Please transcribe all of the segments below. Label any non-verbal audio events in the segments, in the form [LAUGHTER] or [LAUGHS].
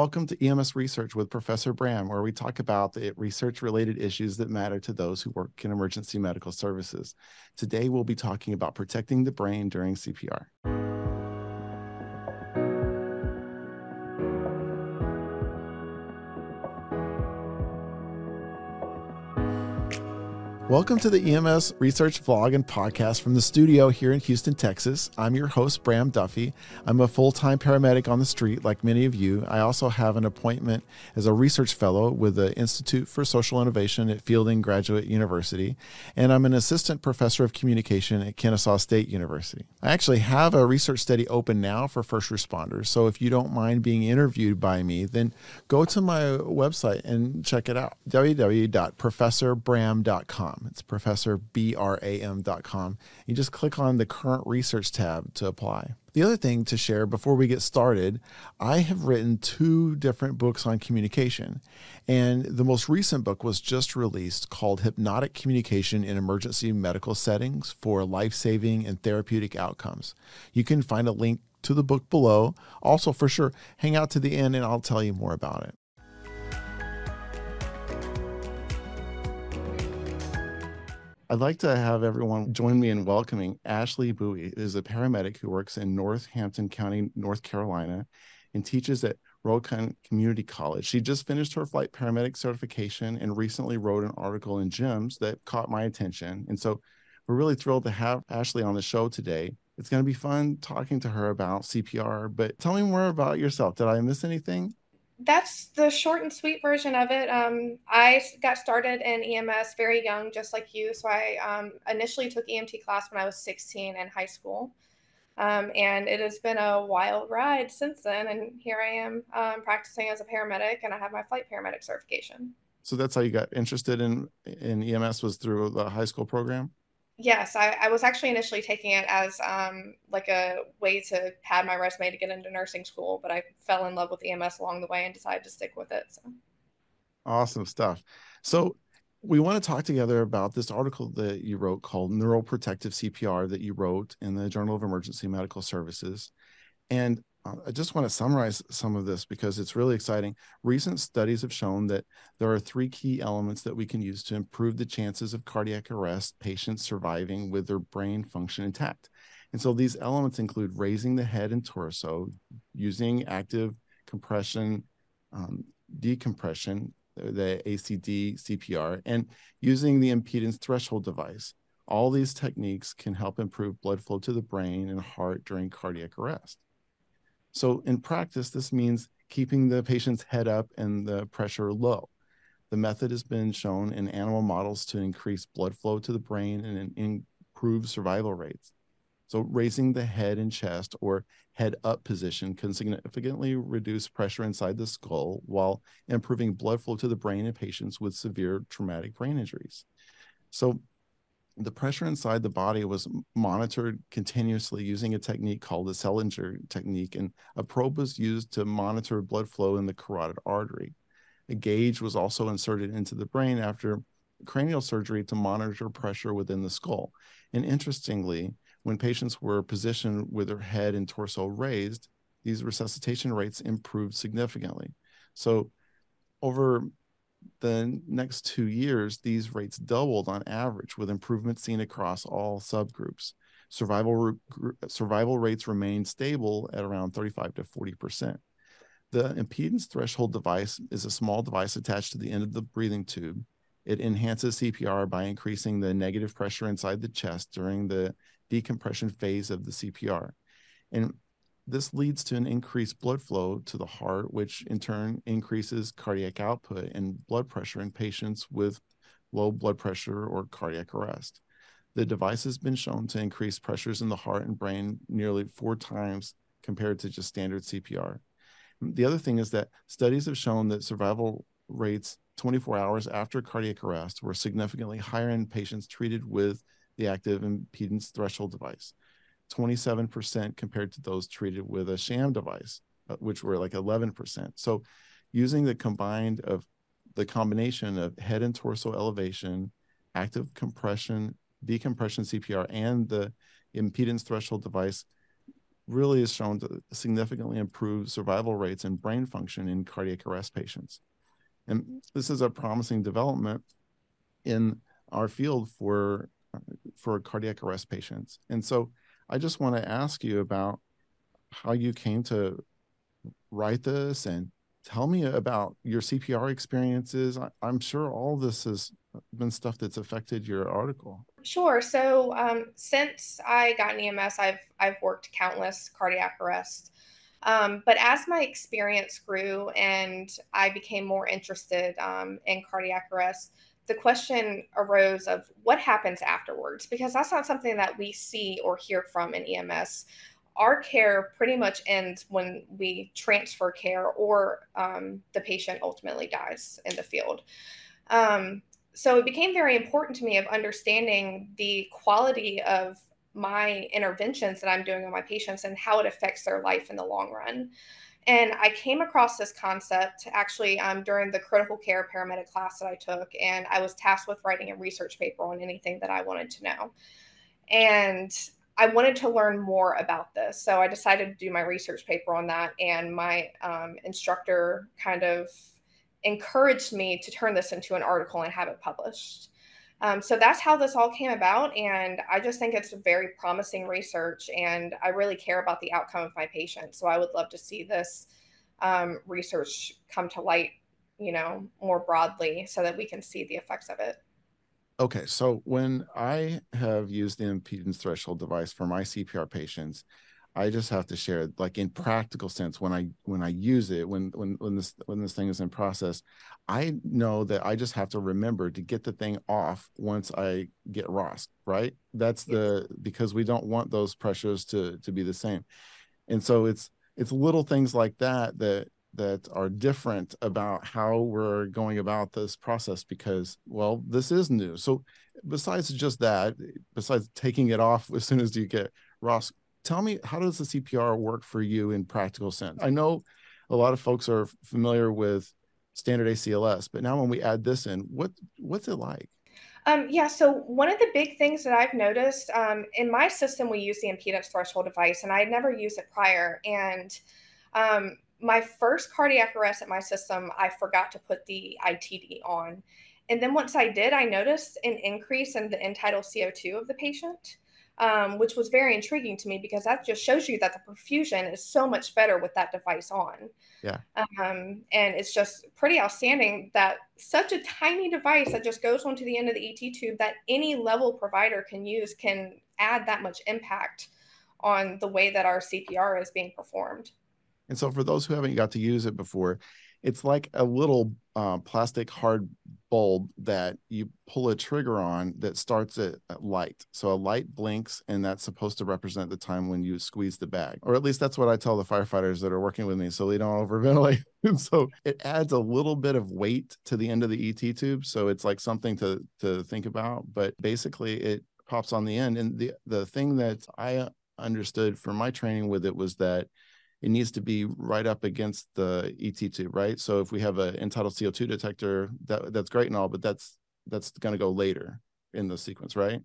welcome to EMS Research with Professor Bram, where we talk about the research related issues that matter to those who work in emergency medical services. Today, we'll be talking about protecting the brain during CPR. Welcome to the EMS Research Vlog and Podcast from the studio here in Houston, Texas. I'm your host, Bram Duffy. I'm a full time paramedic on the street, like many of you. I also have an appointment as a research fellow with the Institute for Social Innovation at Fielding Graduate University, and I'm an assistant professor of communication at Kennesaw State University. I actually have a research study open now for first responders, so if you don't mind being interviewed by me, then go to my website and check it out www.professorbram.com. Um, it's professorbram.com. You just click on the current research tab to apply. The other thing to share before we get started, I have written two different books on communication. And the most recent book was just released called Hypnotic Communication in Emergency Medical Settings for Life Saving and Therapeutic Outcomes. You can find a link to the book below. Also, for sure, hang out to the end and I'll tell you more about it. I'd like to have everyone join me in welcoming Ashley Buie, is a paramedic who works in Northampton County, North Carolina, and teaches at Rowan Community College. She just finished her flight paramedic certification and recently wrote an article in JEMS that caught my attention. And so we're really thrilled to have Ashley on the show today. It's going to be fun talking to her about CPR, but tell me more about yourself. Did I miss anything? That's the short and sweet version of it. Um, I got started in EMS very young, just like you. So I um, initially took EMT class when I was 16 in high school. Um, and it has been a wild ride since then. And here I am um, practicing as a paramedic, and I have my flight paramedic certification. So that's how you got interested in in EMS was through the high school program. Yes, I, I, was actually initially taking it as um, like a way to pad my resume to get into nursing school, but I fell in love with EMS along the way and decided to stick with it. So. Awesome stuff. So we want to talk together about this article that you wrote called Neuroprotective CPR that you wrote in the Journal of Emergency Medical Services. And I just want to summarize some of this because it's really exciting. Recent studies have shown that there are three key elements that we can use to improve the chances of cardiac arrest patients surviving with their brain function intact. And so these elements include raising the head and torso, using active compression, um, decompression, the ACD CPR, and using the impedance threshold device. All these techniques can help improve blood flow to the brain and heart during cardiac arrest. So in practice, this means keeping the patient's head up and the pressure low. The method has been shown in animal models to increase blood flow to the brain and improve survival rates. So raising the head and chest or head up position can significantly reduce pressure inside the skull while improving blood flow to the brain in patients with severe traumatic brain injuries. So the pressure inside the body was monitored continuously using a technique called the Seldinger technique, and a probe was used to monitor blood flow in the carotid artery. A gauge was also inserted into the brain after cranial surgery to monitor pressure within the skull. And interestingly, when patients were positioned with their head and torso raised, these resuscitation rates improved significantly. So, over the next two years, these rates doubled on average, with improvements seen across all subgroups. Survival, survival rates remained stable at around 35 to 40%. The impedance threshold device is a small device attached to the end of the breathing tube. It enhances CPR by increasing the negative pressure inside the chest during the decompression phase of the CPR. And this leads to an increased blood flow to the heart, which in turn increases cardiac output and blood pressure in patients with low blood pressure or cardiac arrest. The device has been shown to increase pressures in the heart and brain nearly four times compared to just standard CPR. The other thing is that studies have shown that survival rates 24 hours after cardiac arrest were significantly higher in patients treated with the active impedance threshold device. 27% compared to those treated with a sham device, uh, which were like 11%. So using the combined of the combination of head and torso elevation, active compression, decompression CPR, and the impedance threshold device really is shown to significantly improve survival rates and brain function in cardiac arrest patients. And this is a promising development in our field for for cardiac arrest patients. And so I just want to ask you about how you came to write this and tell me about your CPR experiences. I, am sure all this has been stuff that's affected your article. Sure. So um, since I got an EMS, I've I've worked countless cardiac arrests. Um, but as my experience grew and I became more interested um, in cardiac arrest, the question arose of what happens afterwards because that's not something that we see or hear from in EMS. Our care pretty much ends when we transfer care or um, the patient ultimately dies in the field. Um, so it became very important to me of understanding the quality of my interventions that I'm doing on my patients and how it affects their life in the long run. And I came across this concept actually um, during the critical care paramedic class that I took, and I was tasked with writing a research paper on anything that I wanted to know. And I wanted to learn more about this. So I decided to do my research paper on that, and my um, instructor kind of encouraged me to turn this into an article and have it published. Um, so that's how this all came about. And I just think it's very promising research. And I really care about the outcome of my patients. So I would love to see this um, research come to light, you know, more broadly so that we can see the effects of it. Okay. So when I have used the impedance threshold device for my CPR patients, I just have to share, like in practical sense, when I when I use it, when when when this when this thing is in process, I know that I just have to remember to get the thing off once I get ROSC, right? That's yes. the because we don't want those pressures to to be the same, and so it's it's little things like that that that are different about how we're going about this process because well this is new so besides just that besides taking it off as soon as you get ROSC tell me how does the CPR work for you in practical sense? I know a lot of folks are familiar with standard ACLS, but now when we add this in, what what's it like? Um, yeah, so one of the big things that I've noticed um, in my system, we use the impedance threshold device, and I had never used it prior. And um, my first cardiac arrest at my system, I forgot to put the ITD on. And then once I did, I noticed an increase in the end tidal CO2 of the patient um, which was very intriguing to me because that just shows you that the perfusion is so much better with that device on. Yeah. Um, and it's just pretty outstanding that such a tiny device that just goes onto the end of the ET tube that any level provider can use can add that much impact on the way that our CPR is being performed. And so, for those who haven't got to use it before, it's like a little uh, plastic hard bulb that you pull a trigger on that starts at, light. So a light blinks, and that's supposed to represent the time when you squeeze the bag, or at least that's what I tell the firefighters that are working with me, so they don't [LAUGHS] overventilate. [LAUGHS] so it adds a little bit of weight to the end of the ET tube, so it's like something to to think about. But basically, it pops on the end, and the the thing that I understood from my training with it was that it needs to be right up against the ET tube, right? So if we have an end tidal CO2 detector, that that's great and all, but that's that's going to go later in the sequence, right?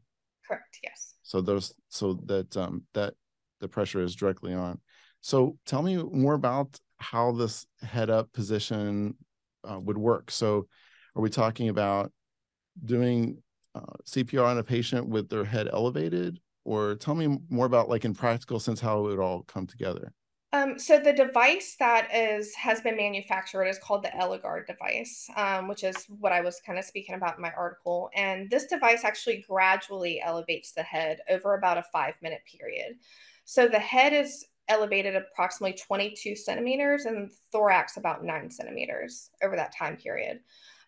Correct. Yes. So those so that um that the pressure is directly on. So tell me more about how this head up position uh, would work. So are we talking about doing uh, CPR on a patient with their head elevated, or tell me more about like in practical sense how it would all come together? Um, so the device that is has been manufactured is called the EleGARD device, um, which is what I was kind of speaking about in my article. And this device actually gradually elevates the head over about a five minute period. So the head is elevated approximately 22 centimeters and thorax about nine centimeters over that time period.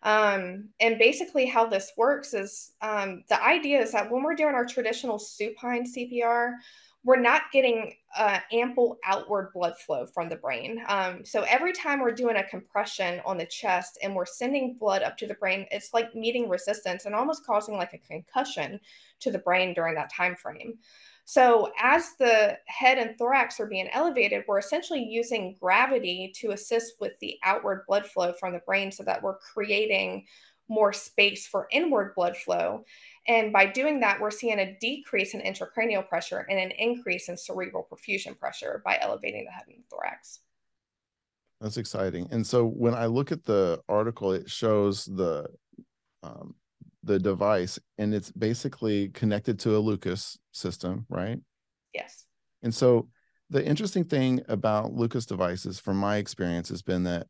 Um, and basically, how this works is um, the idea is that when we're doing our traditional supine CPR, we're not getting uh, ample outward blood flow from the brain. Um, so every time we're doing a compression on the chest and we're sending blood up to the brain, it's like meeting resistance and almost causing like a concussion to the brain during that time frame. So, as the head and thorax are being elevated, we're essentially using gravity to assist with the outward blood flow from the brain so that we're creating more space for inward blood flow. And by doing that, we're seeing a decrease in intracranial pressure and an increase in cerebral perfusion pressure by elevating the head and thorax. That's exciting. And so when I look at the article, it shows the um, the device and it's basically connected to a Lucas system, right? Yes. And so the interesting thing about Lucas devices, from my experience, has been that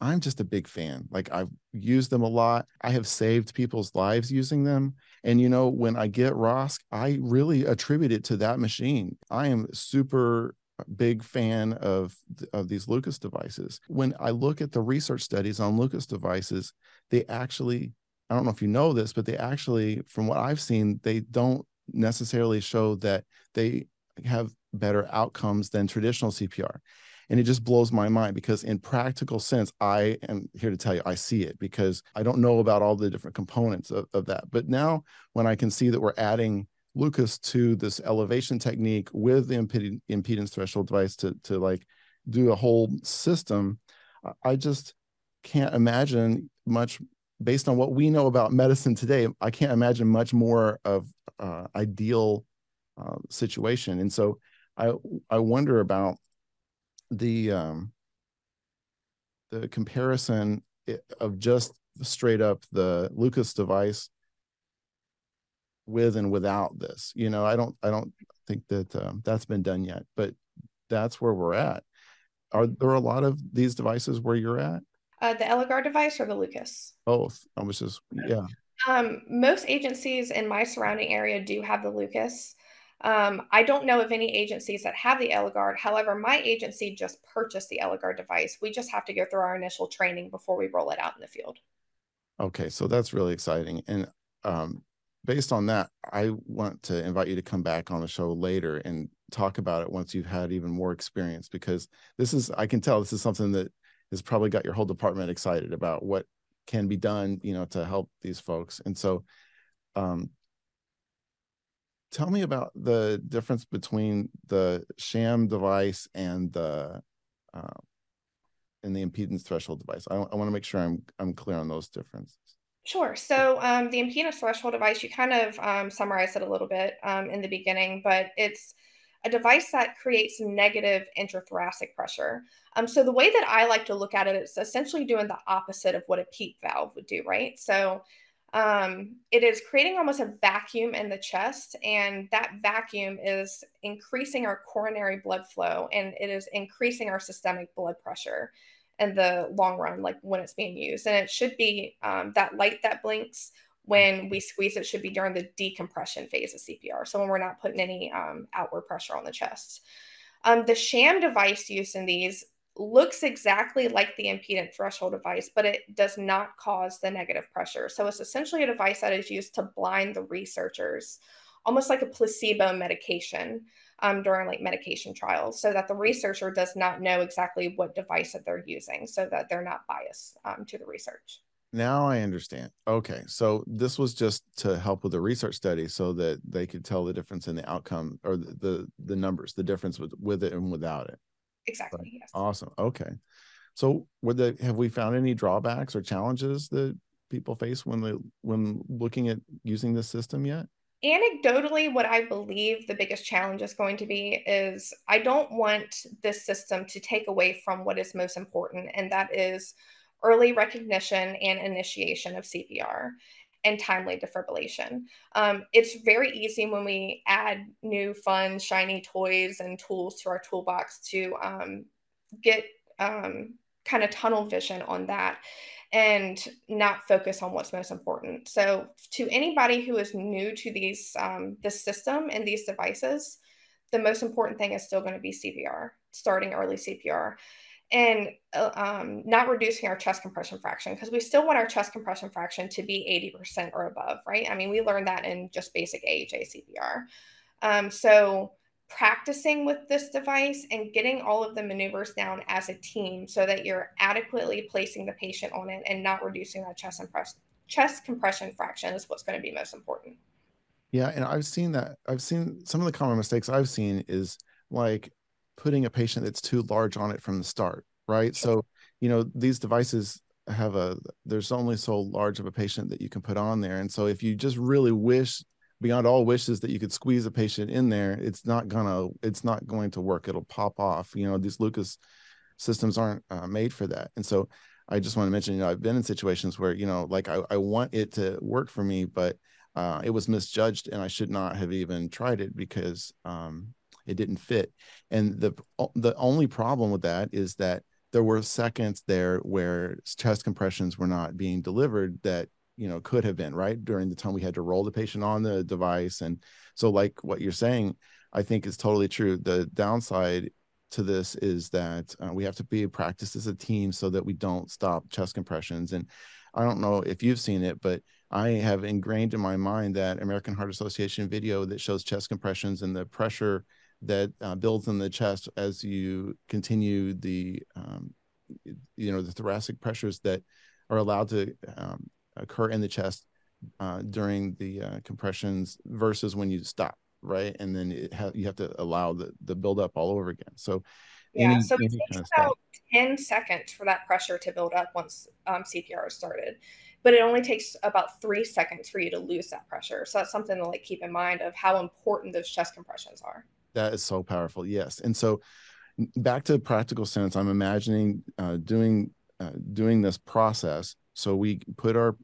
I'm just a big fan. Like I've used them a lot. I have saved people's lives using them. And you know, when I get ROSC, I really attribute it to that machine. I am super big fan of of these Lucas devices. When I look at the research studies on Lucas devices, they actually I don't know if you know this, but they actually, from what I've seen, they don't necessarily show that they have better outcomes than traditional CPR. And it just blows my mind because, in practical sense, I am here to tell you I see it because I don't know about all the different components of, of that. But now, when I can see that we're adding Lucas to this elevation technique with the imped- impedance threshold device to, to like do a whole system, I just can't imagine much based on what we know about medicine today, I can't imagine much more of uh, ideal uh, situation. And so I I wonder about the um, the comparison of just straight up the Lucas device with and without this. You know, I don't I don't think that um, that's been done yet, but that's where we're at. Are there a lot of these devices where you're at? Uh, the EleGARD device or the Lucas? Both. I was just yeah. Um, most agencies in my surrounding area do have the Lucas. Um, I don't know of any agencies that have the EleGARD. However, my agency just purchased the EleGARD device. We just have to go through our initial training before we roll it out in the field. Okay, so that's really exciting. And um, based on that, I want to invite you to come back on the show later and talk about it once you've had even more experience because this is I can tell this is something that has probably got your whole department excited about what can be done, you know, to help these folks. And so, um, tell me about the difference between the sham device and the uh, and the impedance threshold device. I, I want to make sure I'm I'm clear on those differences. Sure. So um, the impedance threshold device, you kind of um, summarized it a little bit um, in the beginning, but it's a device that creates negative intrathoracic pressure. Um, so the way that I like to look at it, it is essentially doing the opposite of what a PEEP valve would do, right? So um, it is creating almost a vacuum in the chest, and that vacuum is increasing our coronary blood flow and it is increasing our systemic blood pressure in the long run, like when it's being used. And it should be um, that light that blinks when we squeeze it should be during the decompression phase of CPR. So when we're not putting any um, outward pressure on the chest. Um, the sham device used in these looks exactly like the impedance threshold device, but it does not cause the negative pressure. So it's essentially a device that is used to blind the researchers, almost like a placebo medication um, during like medication trials, so that the researcher does not know exactly what device that they're using, so that they're not biased um, to the research. Now I understand. Okay. So this was just to help with the research study so that they could tell the difference in the outcome or the the, the numbers, the difference with with it and without it. Exactly. Right. Yes. Awesome. Okay. So would the have we found any drawbacks or challenges that people face when they when looking at using this system yet? Anecdotally, what I believe the biggest challenge is going to be is I don't want this system to take away from what is most important, and that is early recognition and initiation of CPR and timely defibrillation. Um, it's very easy when we add new fun, shiny toys and tools to our toolbox to um, get um, kind of tunnel vision on that and not focus on what's most important. So, to anybody who is new to these um, this system and these devices, the most important thing is still going to be CPR, starting early CPR and uh, um, not reducing our chest compression fraction because we still want our chest compression fraction to be 80% or above, right? I mean, we learned that in just basic AHA CPR. Um, so practicing with this device and getting all of the maneuvers down as a team so that you're adequately placing the patient on it and not reducing that chest, impress- chest compression fraction is what's going to be most important. Yeah, and I've seen that. I've seen some of the common mistakes I've seen is like putting a patient that's too large on it from the start, right? So, you know, these devices have a there's only so large of a patient that you can put on there. And so if you just really wish beyond all wishes that you could squeeze a patient in there, it's not gonna it's not going to work. It'll pop off. You know, these Lucas systems aren't uh, made for that. And so I just want to mention, you know, I've been in situations where, you know, like I, I want it to work for me, but uh, it was misjudged and I should not have even tried it because um, it didn't fit. And the the only problem with that is that there were seconds there where chest compressions were not being delivered that you know could have been right during the time we had to roll the patient on the device and so like what you're saying i think is totally true the downside to this is that uh, we have to be practiced as a team so that we don't stop chest compressions. And I don't know if you've seen it, but I have ingrained in my mind that American Heart Association video that shows chest compressions and the pressure that uh, builds in the chest as you continue the, um, you know, the thoracic pressures that are allowed to um, occur in the chest uh, during the uh, compressions versus when you stop right? And then it ha- you have to allow the the build up all over again. So yeah, any, so it takes kind of about stuff. 10 seconds for that pressure to build up once um, CPR is started. But it only takes about three seconds for you to lose that pressure. So that's something to like keep in mind of how important those chest compressions are. That is so powerful. Yes. And so back to the practical sense, I'm imagining uh, doing uh, doing this process. So we put our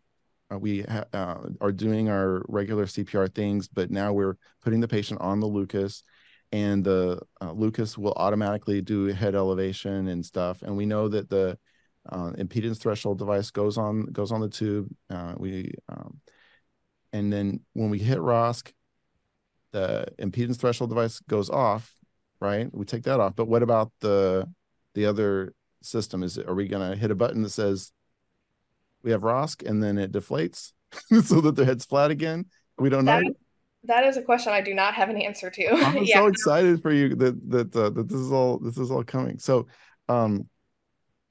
uh, we ha- uh, are doing our regular CPR things, but now we're putting the patient on the Lucas, and the uh, Lucas will automatically do head elevation and stuff. And we know that the uh, impedance threshold device goes on goes on the tube. Uh, we um, and then when we hit ROSC, the impedance threshold device goes off. Right, we take that off. But what about the the other system? Is it, are we going to hit a button that says we have ROSC and then it deflates [LAUGHS] so that their head's flat again. We don't that, know. That is a question I do not have an answer to. I'm [LAUGHS] yeah. so excited for you that that uh, that this is all this is all coming. So, um,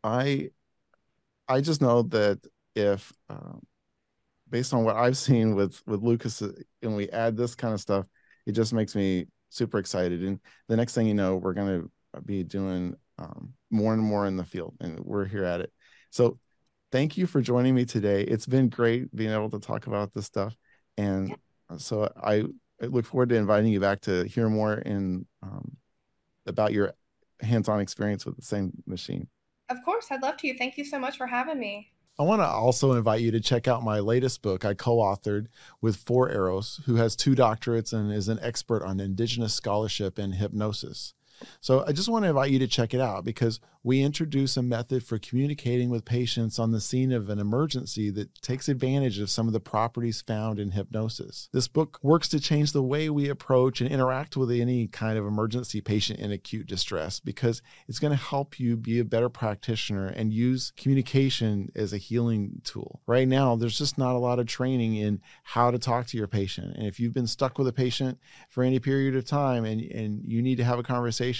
I I just know that if um, based on what I've seen with with Lucas, uh, and we add this kind of stuff, it just makes me super excited. And the next thing you know, we're going to be doing um, more and more in the field, and we're here at it. So thank you for joining me today. It's been great being able to talk about this stuff. And so I, I look forward to inviting you back to hear more in um, about your hands-on experience with the same machine. Of course, I'd love to. Thank you so much for having me. I want to also invite you to check out my latest book I co authored with Four Arrows, who has two doctorates and is an expert on indigenous scholarship and hypnosis. So I just want to invite you to check it out because we introduce a method for communicating with patients on the scene of an emergency that takes advantage of some of the properties found in hypnosis. This book works to change the way we approach and interact with any kind of emergency patient in acute distress because it's going to help you be a better practitioner and use communication as a healing tool. Right now, there's just not a lot of training in how to talk to your patient. And if you've been stuck with a patient for any period of time and, and you need to have a conversation,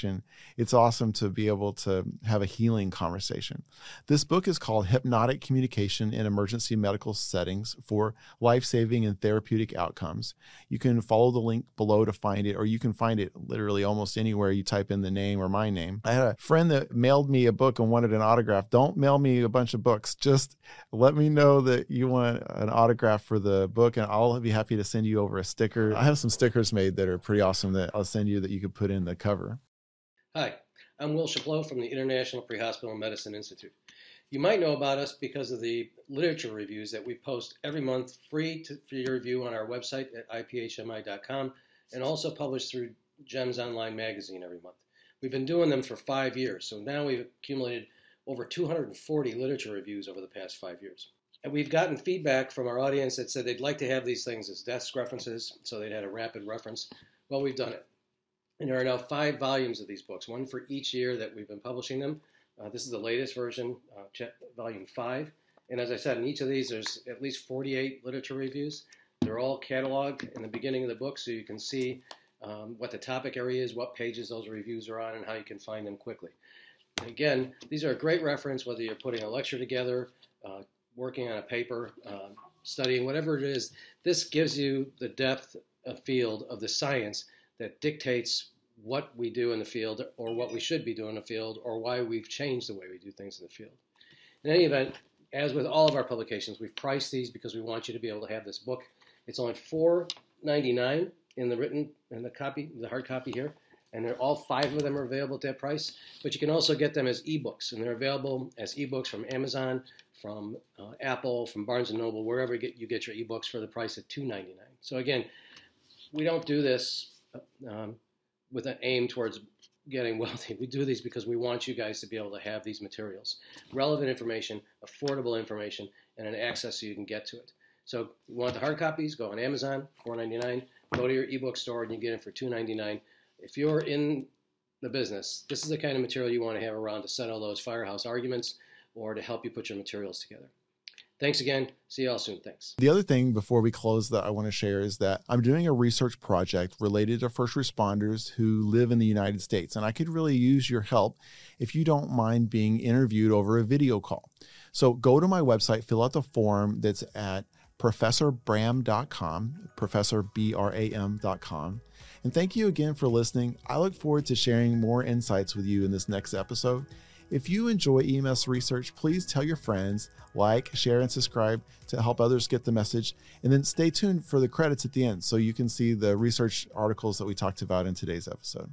it's awesome to be able to have a healing conversation. This book is called Hypnotic Communication in Emergency Medical Settings for Life Saving and Therapeutic Outcomes. You can follow the link below to find it, or you can find it literally almost anywhere you type in the name or my name. I had a friend that mailed me a book and wanted an autograph. Don't mail me a bunch of books. Just let me know that you want an autograph for the book, and I'll be happy to send you over a sticker. I have some stickers made that are pretty awesome that I'll send you that you could put in the cover. Hi, I'm Will Chapleau from the International Pre-Hospital Medicine Institute. You might know about us because of the literature reviews that we post every month free to, for your review on our website at iphmi.com and also published through JEMS Online magazine every month. We've been doing them for five years, so now we've accumulated over 240 literature reviews over the past five years. And we've gotten feedback from our audience that said they'd like to have these things as desk references, so they'd had a rapid reference. Well, we've done it. And there are now five volumes of these books, one for each year that we've been publishing them. Uh, this is the latest version, uh, volume five. And as I said, in each of these, there's at least 48 literature reviews. They're all cataloged in the beginning of the book so you can see um, what the topic area is, what pages those reviews are on, and how you can find them quickly. And again, these are a great reference whether you're putting a lecture together, uh, working on a paper, uh, studying, whatever it is. This gives you the depth of field of the science that dictates what we do in the field or what we should be doing in the field or why we've changed the way we do things in the field. In any event, as with all of our publications, we've priced these because we want you to be able to have this book. It's only $4.99 in the written in the copy, the hard copy here, and they're all five of them are available at that price. But you can also get them as ebooks, and they're available as ebooks from Amazon, from uh, Apple, from Barnes and Noble, wherever you get, you get your ebooks for the price of $2.99. So again, we don't do this um, with an aim towards getting [LAUGHS] wealthy. We do these because we want you guys to be able to have these materials, relevant information, affordable information, and an access so you can get to it. So you want the hard copies? Go on Amazon, $4.99. Go to your ebook store and you get them for $2.99. If you're in the business, this is the kind of material you want to have around to settle those firehouse arguments or to help you put your materials together. Thanks again. See you all soon. Thanks. The other thing before we close that I want to share is that I'm doing a research project related to first responders who live in the United States. And I could really use your help if you don't mind being interviewed over a video call. So go to my website, fill out the form that's at professorbram.com, professorbram.com. And thank you again for listening. I look forward to sharing more insights with you in this next episode. If you enjoy EMS research, please tell your friends, like, share, and subscribe to help others get the message. And then stay tuned for the credits at the end so you can see the research articles that we talked about in today's episode.